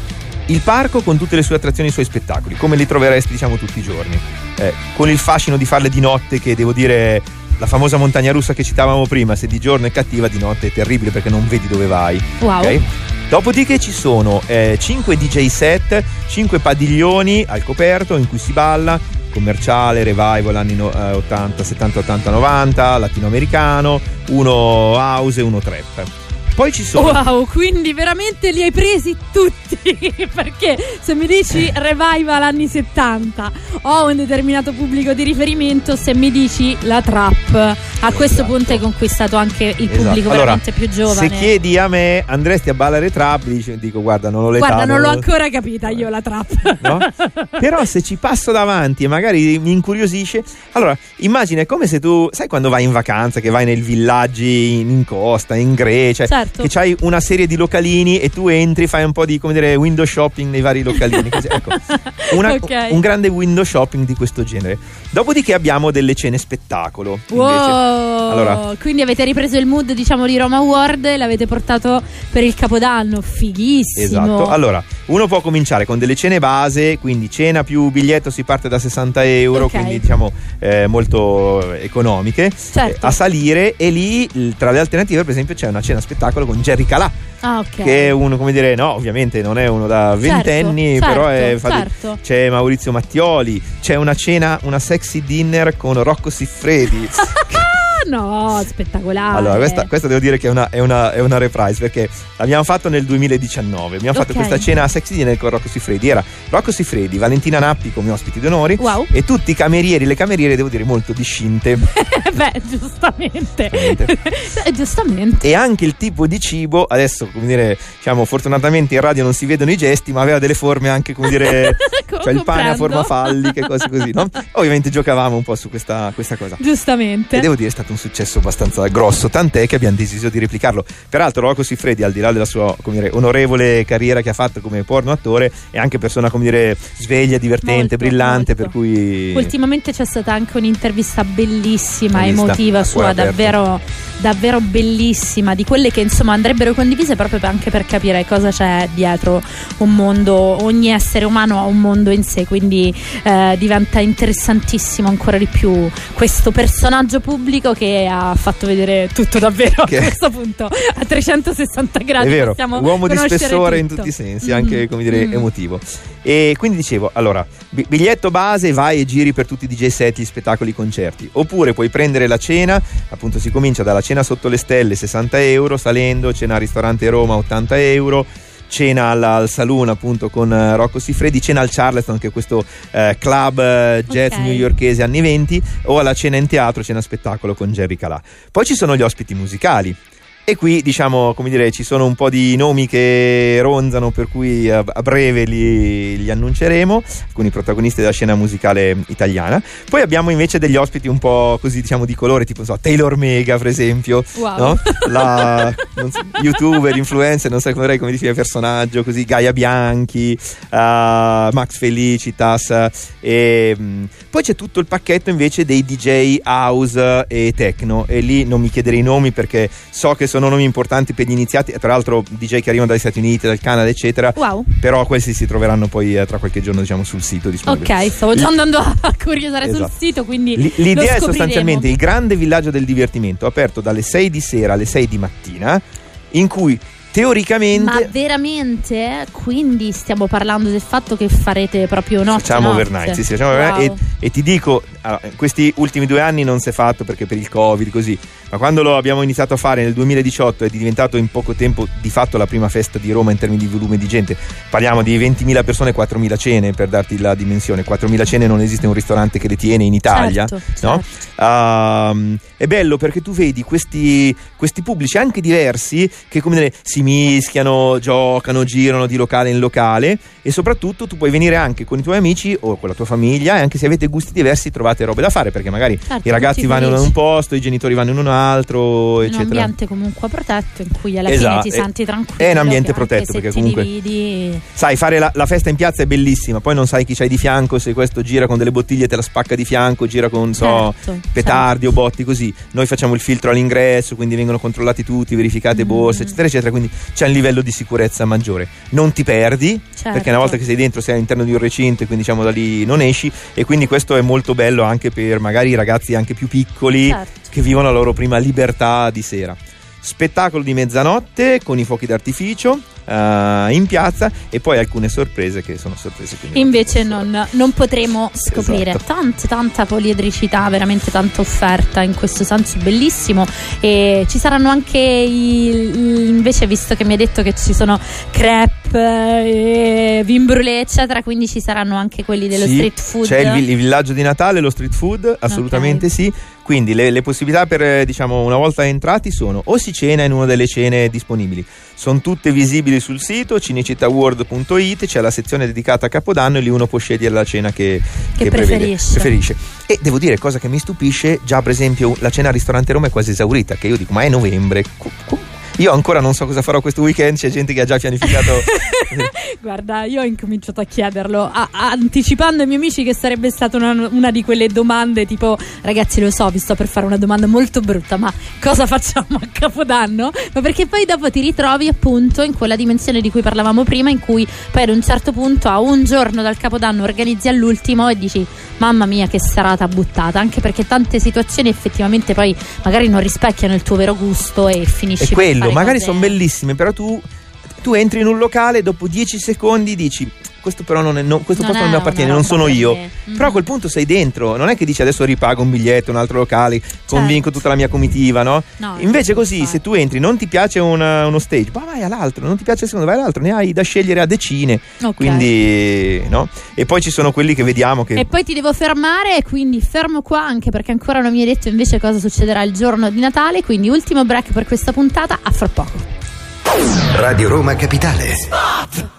il parco con tutte le sue attrazioni e i suoi spettacoli, come li troveresti, diciamo, tutti i giorni. Eh, con il fascino di farle di notte, che devo dire. La famosa montagna russa che citavamo prima, se di giorno è cattiva, di notte è terribile perché non vedi dove vai. Wow. ok? Dopodiché ci sono 5 DJ set, 5 padiglioni al coperto in cui si balla, commerciale, revival anni no- eh, 80, 70, 80, 90, latinoamericano, uno house e uno trap. Poi ci sono Wow, quindi veramente li hai presi tutti. *laughs* Perché se mi dici revival anni 70 ho un determinato pubblico di riferimento, se mi dici la trap, a questo punto hai conquistato anche il Esatto. pubblico Allora, veramente più giovane. Se chiedi a me, andresti a ballare trap, dici- dico guarda, non ho l'età. Guarda, non l'ho ho- ancora capita io la trap. No? *laughs* Però se ci passo davanti e magari mi incuriosisce, allora immagina è come se tu, sai quando vai in vacanza, che vai nei villaggi in, in costa, in Grecia, Certo. Che c'hai una serie di localini e tu entri, fai un po' di, come dire, window shopping nei vari localini. così, ecco, *laughs* Una- Ok. un grande window shopping di questo genere. Dopodiché abbiamo delle cene spettacolo. Wow. Allora, Quindi avete ripreso il mood, diciamo, di Roma World e l'avete portato per il Capodanno. Fighissimo. Esatto. Allora, uno può cominciare con delle cene base, quindi cena più biglietto si parte da 60 euro, Ok. quindi diciamo eh, molto economiche, Certo. eh, a salire e lì tra le alternative per esempio c'è una cena spettacolo con Jerry Calà, Ah, ok. che è uno, come dire, no, ovviamente non è uno da ventenni, certo, però è, certo, certo. c'è Maurizio Mattioli, c'è una cena, una sexy dinner con Rocco Siffredi. *laughs* No, spettacolare. Allora, questa, questa devo dire che è una, è, una, è una reprise perché l'abbiamo fatto nel 2019. Abbiamo fatto Ok. questa cena a sexy dinner con Rocco Siffredi. Era Rocco Siffredi, Valentina Nappi come ospiti d'onore Wow. e tutti i camerieri, le cameriere, devo dire, molto discinte. *laughs* Beh, giustamente. *laughs* Eh, giustamente. e anche il tipo di cibo, adesso, come dire, diciamo, fortunatamente in radio non si vedono i gesti, ma aveva delle forme anche, come dire, *laughs* cioè il pane a forma falliche, cose così, no? Ovviamente giocavamo un po' su questa, questa cosa. Giustamente. E devo dire è stato un successo abbastanza grosso, tant'è che abbiamo deciso di replicarlo. Peraltro Rocco Siffredi, al di là della sua dire, onorevole carriera che ha fatto come porno attore, è anche persona come dire sveglia, divertente, Molto, brillante, molto. per cui Ultimamente c'è stata anche un'intervista bellissima, vista? emotiva sua, davvero, davvero bellissima, di quelle che insomma andrebbero condivise proprio anche per capire cosa c'è dietro un mondo, ogni essere umano ha un mondo in sé, quindi eh, diventa interessantissimo ancora di più questo personaggio pubblico che ha fatto vedere tutto davvero *laughs* Che- a questo punto a 360 gradi. è vero, uomo di spessore in tutto. tutti i sensi, anche come dire mm. emotivo. E quindi dicevo, allora, bi- biglietto base, vai e giri per tutti i DJ set, gli spettacoli, i concerti. Oppure puoi prendere la cena, appunto si comincia dalla cena sotto le stelle, 60 euro, salendo, cena al ristorante Roma, 80 euro. Cena al, al saloon appunto con eh, Rocco Siffredi, cena al Charleston che è questo eh, club eh, jazz Ok. newyorkese anni 20 o alla cena in teatro, cena spettacolo con Jerry Calà. Poi ci sono gli ospiti musicali E qui, diciamo, come dire, ci sono un po' di nomi che ronzano, per cui a, a breve li, li annunceremo, alcuni protagonisti della scena musicale italiana. Poi abbiamo invece degli ospiti un po' così, diciamo, di colore, tipo, so, Taylor Mega, per esempio, Wow. no? La non so, youtuber, influencer, non so come define personaggio, così, Gaia Bianchi, uh, Max Felicitas, e, mh, poi c'è tutto il pacchetto invece dei DJ house e techno, e lì non mi chiedere i nomi perché so che sono nomi importanti per gli iniziati, tra l'altro DJ che arrivano dagli Stati Uniti, dal Canada, eccetera. Wow. Però questi si troveranno poi eh, tra qualche giorno, diciamo, sul sito disponibile. Ok, stavo già andando a *laughs* curiosare sul Esatto. sito, quindi L- L'idea è sostanzialmente il grande villaggio del divertimento, aperto dalle 6 di sera alle 6 di mattina, in cui teoricamente Ma veramente? Quindi stiamo parlando del fatto che farete proprio notte facciamo overnight. Sì, sì, facciamo Wow. overnight. E, e ti dico, allora, questi ultimi due anni non si è fatto perché per il Covid, così. Ma quando lo abbiamo iniziato a fare nel 2018 è diventato in poco tempo di fatto la prima festa di Roma in termini di volume di gente. Parliamo di 20.000 persone, 4.000 cene per darti la dimensione. 4.000 cene non esiste un ristorante che le tiene in Italia, Certo, no? Ehm, è bello perché tu vedi questi, questi pubblici anche diversi che come dire, si mischiano, giocano, girano di locale in locale e soprattutto tu puoi venire anche con i tuoi amici o con la tua famiglia e anche se avete gusti diversi trovate robe da fare perché magari Certo, i ragazzi vanno in un posto, i genitori vanno in un altro, un eccetera. ambiente comunque protetto in cui alla Esatto, fine ti è- senti tranquillo. è un ambiente protetto, perché comunque- dividi- Sai, fare la, la festa in piazza è bellissima, poi non sai chi c'hai di fianco, se questo gira con delle bottiglie te la spacca di fianco, gira con, so, Certo, petardi o botti così. Noi facciamo il filtro all'ingresso, quindi vengono controllati tutti, verificate Mm. borse, eccetera, eccetera, quindi c'è un livello di sicurezza maggiore. Non ti perdi, Certo. perché una volta che sei dentro sei all'interno di un recinto e quindi diciamo da lì non esci e quindi questo è molto bello anche per magari i ragazzi anche più piccoli Certo. che vivono la loro prima libertà di sera. Spettacolo di mezzanotte con i fuochi d'artificio eh, in piazza e poi alcune sorprese che sono sorprese quindi Invece non, non potremo scoprire Esatto. tanta, tanta poliedricità, veramente tanta offerta in questo senso bellissimo. E ci saranno anche i, invece, visto che mi hai detto che ci sono crepe, e vin brûlé, eccetera, quindi ci saranno anche quelli dello Sì, street food. C'è il, il villaggio di Natale, lo street food, assolutamente sì. Quindi le, le possibilità per, eh, diciamo, una volta entrati sono o si cena in una delle cene disponibili. Sono tutte visibili sul sito cinecittàworld.it, c'è la sezione dedicata a Capodanno e lì uno può scegliere la cena che, Che prevede- preferisce. preferisce. E devo dire, cosa che mi stupisce, già per esempio la cena al ristorante Roma è quasi esaurita, che io dico, ma è novembre. Io ancora non so cosa farò questo weekend, c'è gente che ha già pianificato *laughs* Guarda, io ho incominciato a chiederlo, a- anticipando ai miei amici che sarebbe stata una, una di quelle domande tipo, ragazzi lo so, vi sto per fare una domanda molto brutta, ma cosa facciamo a Capodanno? Ma perché poi dopo ti ritrovi appunto in quella dimensione di cui parlavamo prima, in cui poi ad un certo punto a un giorno dal Capodanno organizzi all'ultimo e dici, mamma mia che serata buttata, anche perché tante situazioni effettivamente poi magari non rispecchiano il tuo vero gusto e finisci È per quello, magari sono bellissime, però tu, tu entri in un locale e dopo 10 secondi dici questo però non è, no- questo Non posto non mi appartiene, non sono io. me. Mhm. Però a quel punto sei dentro, non è che dici adesso ripago un biglietto, un altro locale, convinco tutta la mia comitiva, no? No, Invece così, se tu entri, non ti piace una- uno stage, ma vai all'altro, non ti piace il secondo, vai all'altro, ne hai da scegliere a decine. Ok. Quindi, no? E poi ci sono quelli che vediamo che E poi ti devo fermare, e quindi fermo qua anche perché ancora non mi hai detto invece cosa succederà il giorno di Natale. Quindi ultimo break per questa puntata, a fra poco. Radio Roma Capitale.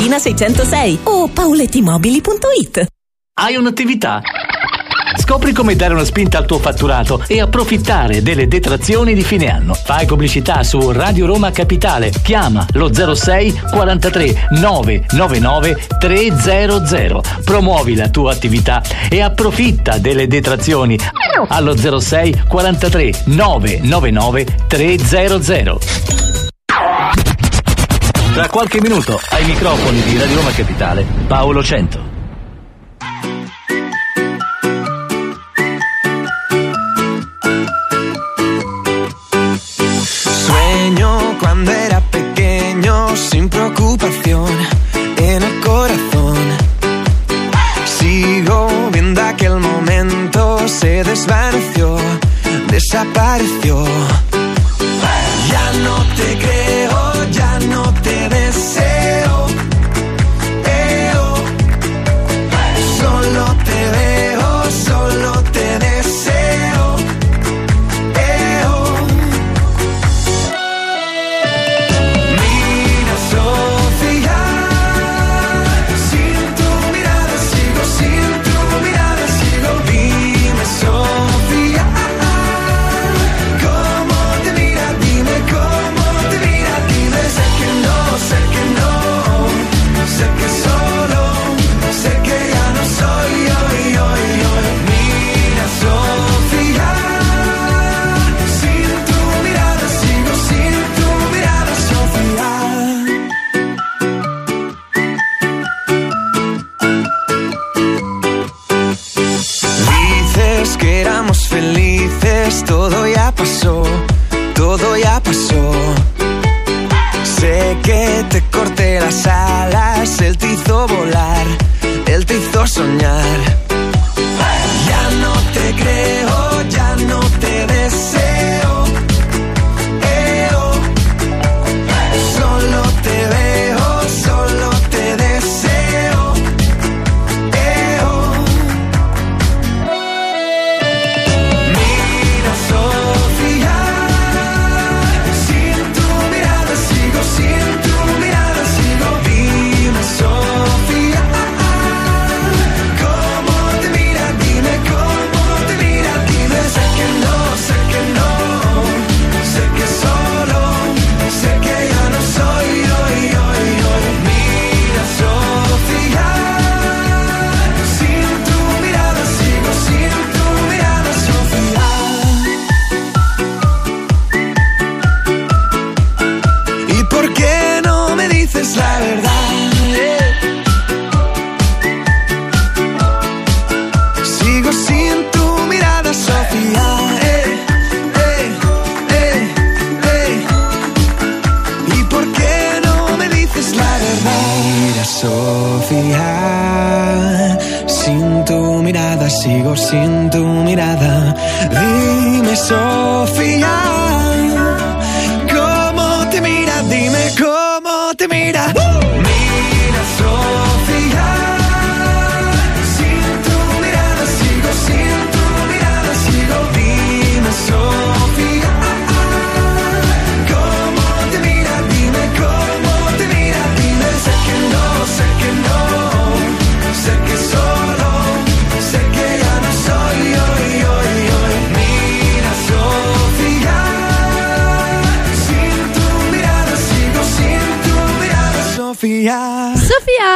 606 o paulettimobili.it. Hai un'attività? Scopri come dare una spinta al tuo fatturato e approfittare delle detrazioni di fine anno. Fai pubblicità su Radio Roma Capitale. Chiama lo 06 43 999 300. Promuovi la tua attività e approfitta delle detrazioni allo 06 43 999 300. Tra qualche minuto ai microfoni di Radio Roma Capitale Paolo Cento. Sueño quando era pequeño sin preoccupación, en el corazón. Sigo viendo aquel momento se desvaneció, desapareció. Ya no te creo.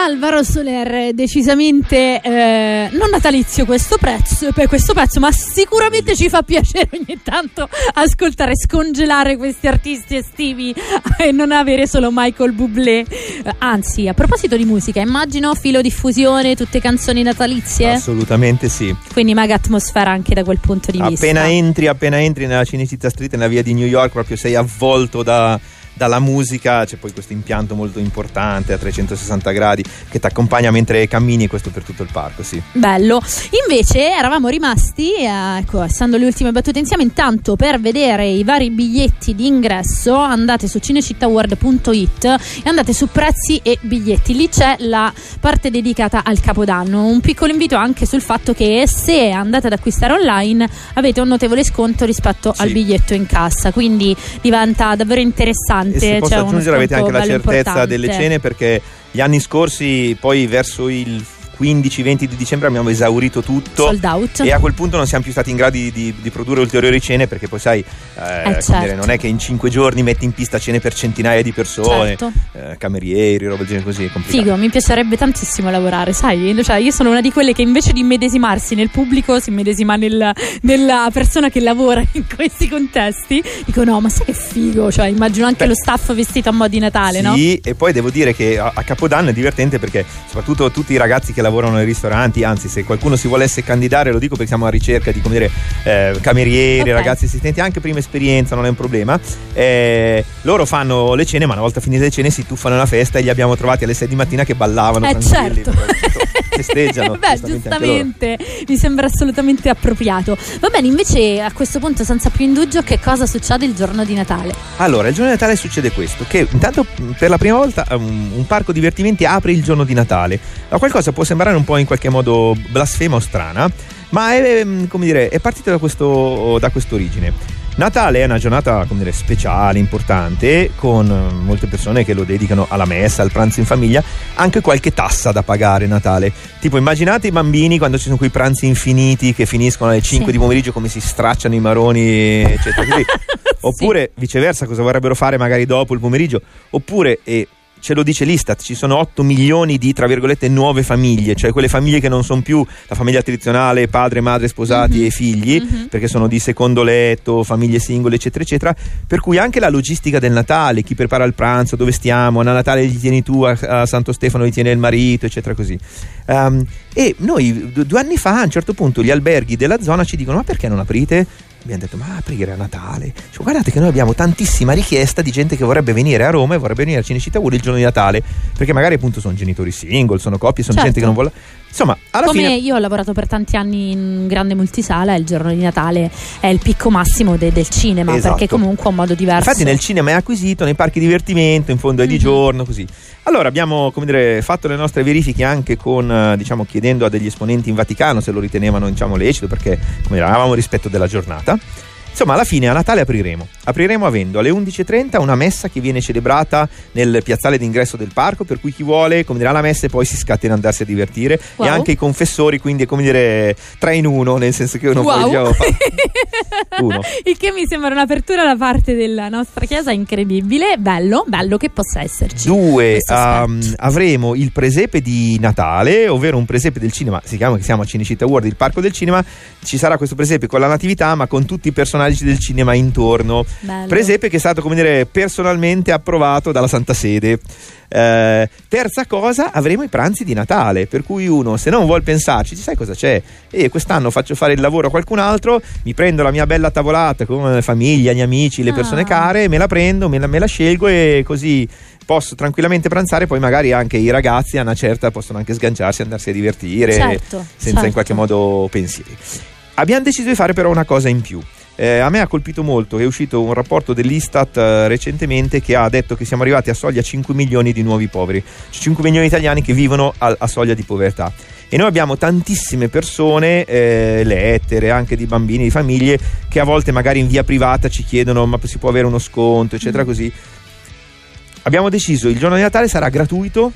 Alvaro Soler, decisamente eh, non natalizio questo, prezzo, per questo pezzo, ma sicuramente ci fa piacere ogni tanto ascoltare, scongelare questi artisti estivi *laughs* e non avere solo Michael Bublé. Eh, Anzi, a proposito di musica, immagino filo diffusione, tutte canzoni natalizie, Assolutamente sì. quindi mega atmosfera anche da quel punto di vista. Appena entri, appena entri nella Cinecittà Street, nella via di New York, proprio sei avvolto da- dalla musica, c'è poi questo impianto molto importante a 360 gradi che ti accompagna mentre cammini e questo per tutto il parco, sì. Bello. Invece eravamo rimasti, eh, ecco, essendo le ultime battute insieme, intanto per vedere i vari biglietti di ingresso andate su cinecittàworld.it e andate su prezzi e biglietti. Lì c'è la parte dedicata al Capodanno. Un piccolo invito anche sul fatto che se andate ad acquistare online avete un notevole sconto rispetto al Sì. biglietto in cassa, quindi diventa davvero interessante. E se posso aggiungere avete anche la certezza importante. delle cene perché gli anni scorsi poi verso il 15-20 di dicembre abbiamo esaurito tutto Sold out. e a quel punto non siamo più stati in grado di, di- di produrre ulteriori cene perché poi sai eh, come certo. non è che in 5 giorni metti in pista cene per centinaia di persone Certo. eh, camerieri roba del genere così Figo, mi piacerebbe tantissimo lavorare, sai? Cioè, io sono una di quelle che invece di immedesimarsi nel pubblico si immedesima nel- nella persona che lavora *laughs* in questi contesti. Dico, no, ma sai che figo? Cioè, immagino anche Beh. lo staff vestito a mo' di Natale, no? Sì, e poi devo dire che a, a Capodanno è divertente perché soprattutto tutti i ragazzi che lavorano nei ristoranti, anzi se qualcuno si volesse candidare, lo dico perché siamo a ricerca di come dire, eh, camerieri, Ok. ragazzi assistenti, anche prima esperienza, non è un problema. Eh, loro fanno le cene, ma una volta finite le cene si tuffano alla festa e li abbiamo trovati alle 6 di mattina che ballavano. Eh, certo. Festeggiano. *laughs* Beh, giustamente mi sembra assolutamente appropriato. Va bene, invece a questo punto, senza più indugio, che cosa succede il giorno di Natale? Allora, il giorno di Natale succede questo: che intanto per la prima volta um, un parco divertimenti apre il giorno di Natale. La qualcosa può sembrare un po' in qualche modo blasfema o strana, ma è, mh, come dire, è partito da, questo, da quest'origine. Natale è una giornata come dire, speciale, importante, con eh, molte persone che lo dedicano alla messa, al pranzo in famiglia, anche qualche tassa da pagare Natale. Tipo immaginate i bambini quando ci sono quei pranzi infiniti che finiscono alle 5 Sì. di pomeriggio come si stracciano i maroni, eccetera. così. *laughs* Oppure viceversa, cosa vorrebbero fare magari dopo il pomeriggio? Oppure, e ce lo dice l'Istat, ci sono 8 milioni di, tra virgolette, nuove famiglie, cioè quelle famiglie che non sono più la famiglia tradizionale, padre, madre, sposati e figli, perché sono di secondo letto, famiglie singole, eccetera, eccetera. Per cui anche la logistica del Natale, chi prepara il pranzo, dove stiamo, a Natale li tieni tu, a, a Santo Stefano li tiene il marito, eccetera, così. Ehm, e noi due anni fa, a un certo punto, gli alberghi della zona ci dicono: Ma perché non aprite? Abbiamo detto, ma aprire a Natale. Cioè, guardate che noi abbiamo tantissima richiesta di gente che vorrebbe venire a Roma e vorrebbe venire a Cinecittà World il giorno di Natale. Perché magari appunto sono genitori single, sono coppie, sono Certo. gente che non vuole. Insomma, alla Come fine. io ho lavorato per tanti anni in grande multisala, il giorno di Natale è il picco massimo de- del cinema, Esatto. perché comunque è un modo diverso. Infatti nel cinema è acquisito, nei parchi divertimento, in fondo è Mhm. di giorno, così. Allora abbiamo, dire, fatto le nostre verifiche anche con, eh, diciamo, chiedendo a degli esponenti in Vaticano se lo ritenevano, diciamo, lecito, perché, come dire, avevamo rispetto della giornata. Insomma, alla fine a Natale apriremo. Apriremo avendo alle 11.30 una messa che viene celebrata nel piazzale d'ingresso del parco, per cui chi vuole, come dire, alla messa e poi si scatena ad andarsi a divertire. Wow. E anche i confessori, quindi è come dire tre in uno, nel senso che uno Wow. poi diciamo, fa *laughs* uno. Il che mi sembra un'apertura da parte della nostra chiesa incredibile, bello, bello che possa esserci. Due, um, avremo il presepe di Natale, ovvero un presepe del cinema, si chiama che siamo a Cinecittà World, il parco del cinema, ci sarà questo presepe con la natività ma con tutti i personaggi del cinema intorno. Bello. Presepe che è stato, come dire, personalmente approvato dalla Santa Sede. Eh, terza cosa, avremo i pranzi di Natale, per cui uno se non vuol pensarci, sai cosa c'è? E quest'anno faccio fare il lavoro a qualcun altro, mi prendo la mia bella tavolata con la famiglia, gli amici, le persone Ah. care, me la prendo, me la, me la scelgo e così posso tranquillamente pranzare, poi magari anche i ragazzi a una certa possono anche sganciarsi, andarsi a divertire Certo, senza certo. in qualche modo pensieri. Abbiamo deciso di fare però una cosa in più. Eh, a me ha colpito molto che è uscito un rapporto dell'Istat eh, recentemente che ha detto che siamo arrivati a soglia 5 milioni di nuovi poveri, cioè 5 milioni di italiani che vivono a, a soglia di povertà. E noi abbiamo tantissime persone, eh, lettere, anche di bambini, di famiglie, che a volte magari in via privata ci chiedono ma si può avere uno sconto, eccetera, così. Abbiamo deciso il giorno di Natale sarà gratuito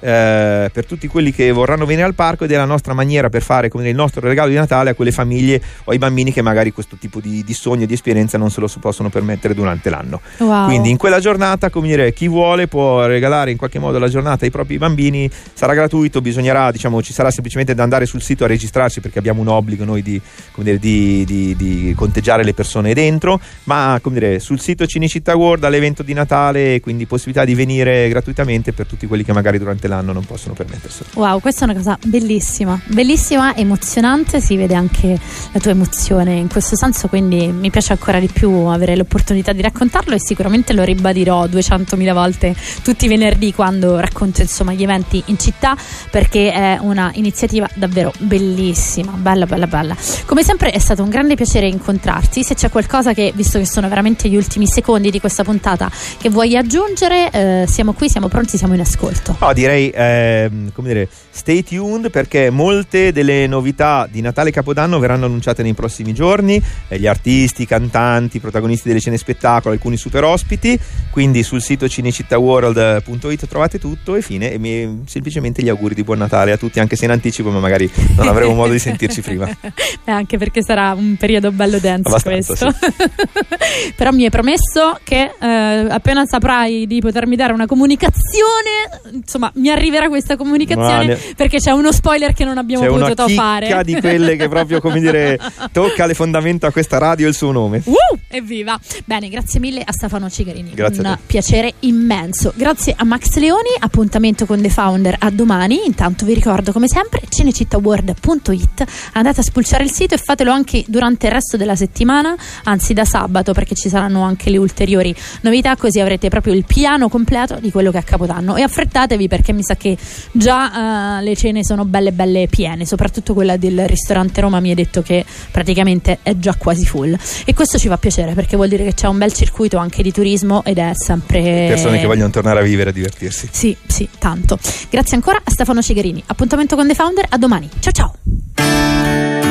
eh, per tutti quelli che vorranno venire al parco ed è la nostra maniera per fare come dire, il nostro regalo di Natale a quelle famiglie o ai bambini che magari questo tipo di, di sogno e di esperienza non se lo possono permettere durante l'anno. Wow. Quindi in quella giornata, come dire, chi vuole può regalare in qualche modo la giornata ai propri bambini, sarà gratuito, bisognerà, diciamo, ci sarà semplicemente da andare sul sito a registrarsi perché abbiamo un obbligo noi di, come dire, di, di- conteggiare le persone dentro, ma come dire, sul sito Cinecittà World all'evento di Natale, quindi possibilità di venire gratuitamente per tutti quelli che magari durante l'anno non possono permetterselo. Wow, questa è una cosa bellissima, bellissima, emozionante, si vede anche la tua emozione in questo senso, quindi mi piace ancora di più avere l'opportunità di raccontarlo e sicuramente lo ribadirò 200.000 volte tutti i venerdì quando racconto insomma gli eventi in città perché è una iniziativa davvero bellissima, bella bella bella. Come sempre è stato un grande piacere incontrarti, se c'è qualcosa che, visto che sono veramente gli ultimi secondi di questa puntata, che vuoi aggiungere, eh, siamo qui, siamo pronti, siamo in ascolto. No, direi, ehm, come dire, stay tuned perché molte delle novità di Natale e Capodanno verranno annunciate nei prossimi giorni. Eh, gli artisti, i cantanti, i protagonisti delle scene spettacolo, alcuni super ospiti. Quindi sul sito cinecittàworld.it trovate tutto e fine. E mi- semplicemente gli auguri di buon Natale a tutti, anche se in anticipo, ma magari non avremo modo di sentirci prima. *laughs* Eh, anche perché sarà un periodo bello denso Abbastanza, questo. *laughs* Però mi hai promesso che eh, appena saprai di potermi dare una comunicazione, insomma, mi arriverà questa comunicazione ne- perché c'è uno spoiler che non abbiamo C'è una potuto chicca fare. di quelle che proprio, come dire, *laughs* tocca le fondamenta a questa radio e il suo nome. Uh, evviva! Bene, grazie mille a Stefano Cigarini. Grazie Un piacere immenso. Grazie a Max Leoni. Appuntamento con The Founder a domani. Intanto vi ricordo, come sempre, cinecittàworld.it. Andate a spulciare il sito e fatelo anche durante il resto della settimana, anzi da sabato, perché ci saranno anche le ulteriori novità. Così avrete proprio il piano completo di quello che è a Capodanno. E affrettatevi perché mi sa che già uh, le cene sono belle belle piene, soprattutto quella del ristorante Roma mi ha detto che praticamente è già quasi full e questo ci fa piacere perché vuol dire che c'è un bel circuito anche di turismo ed è sempre persone che vogliono tornare a vivere e divertirsi. Sì, sì, tanto. Grazie ancora a Stefano Cigarini. Appuntamento con The Founder a domani. Ciao ciao.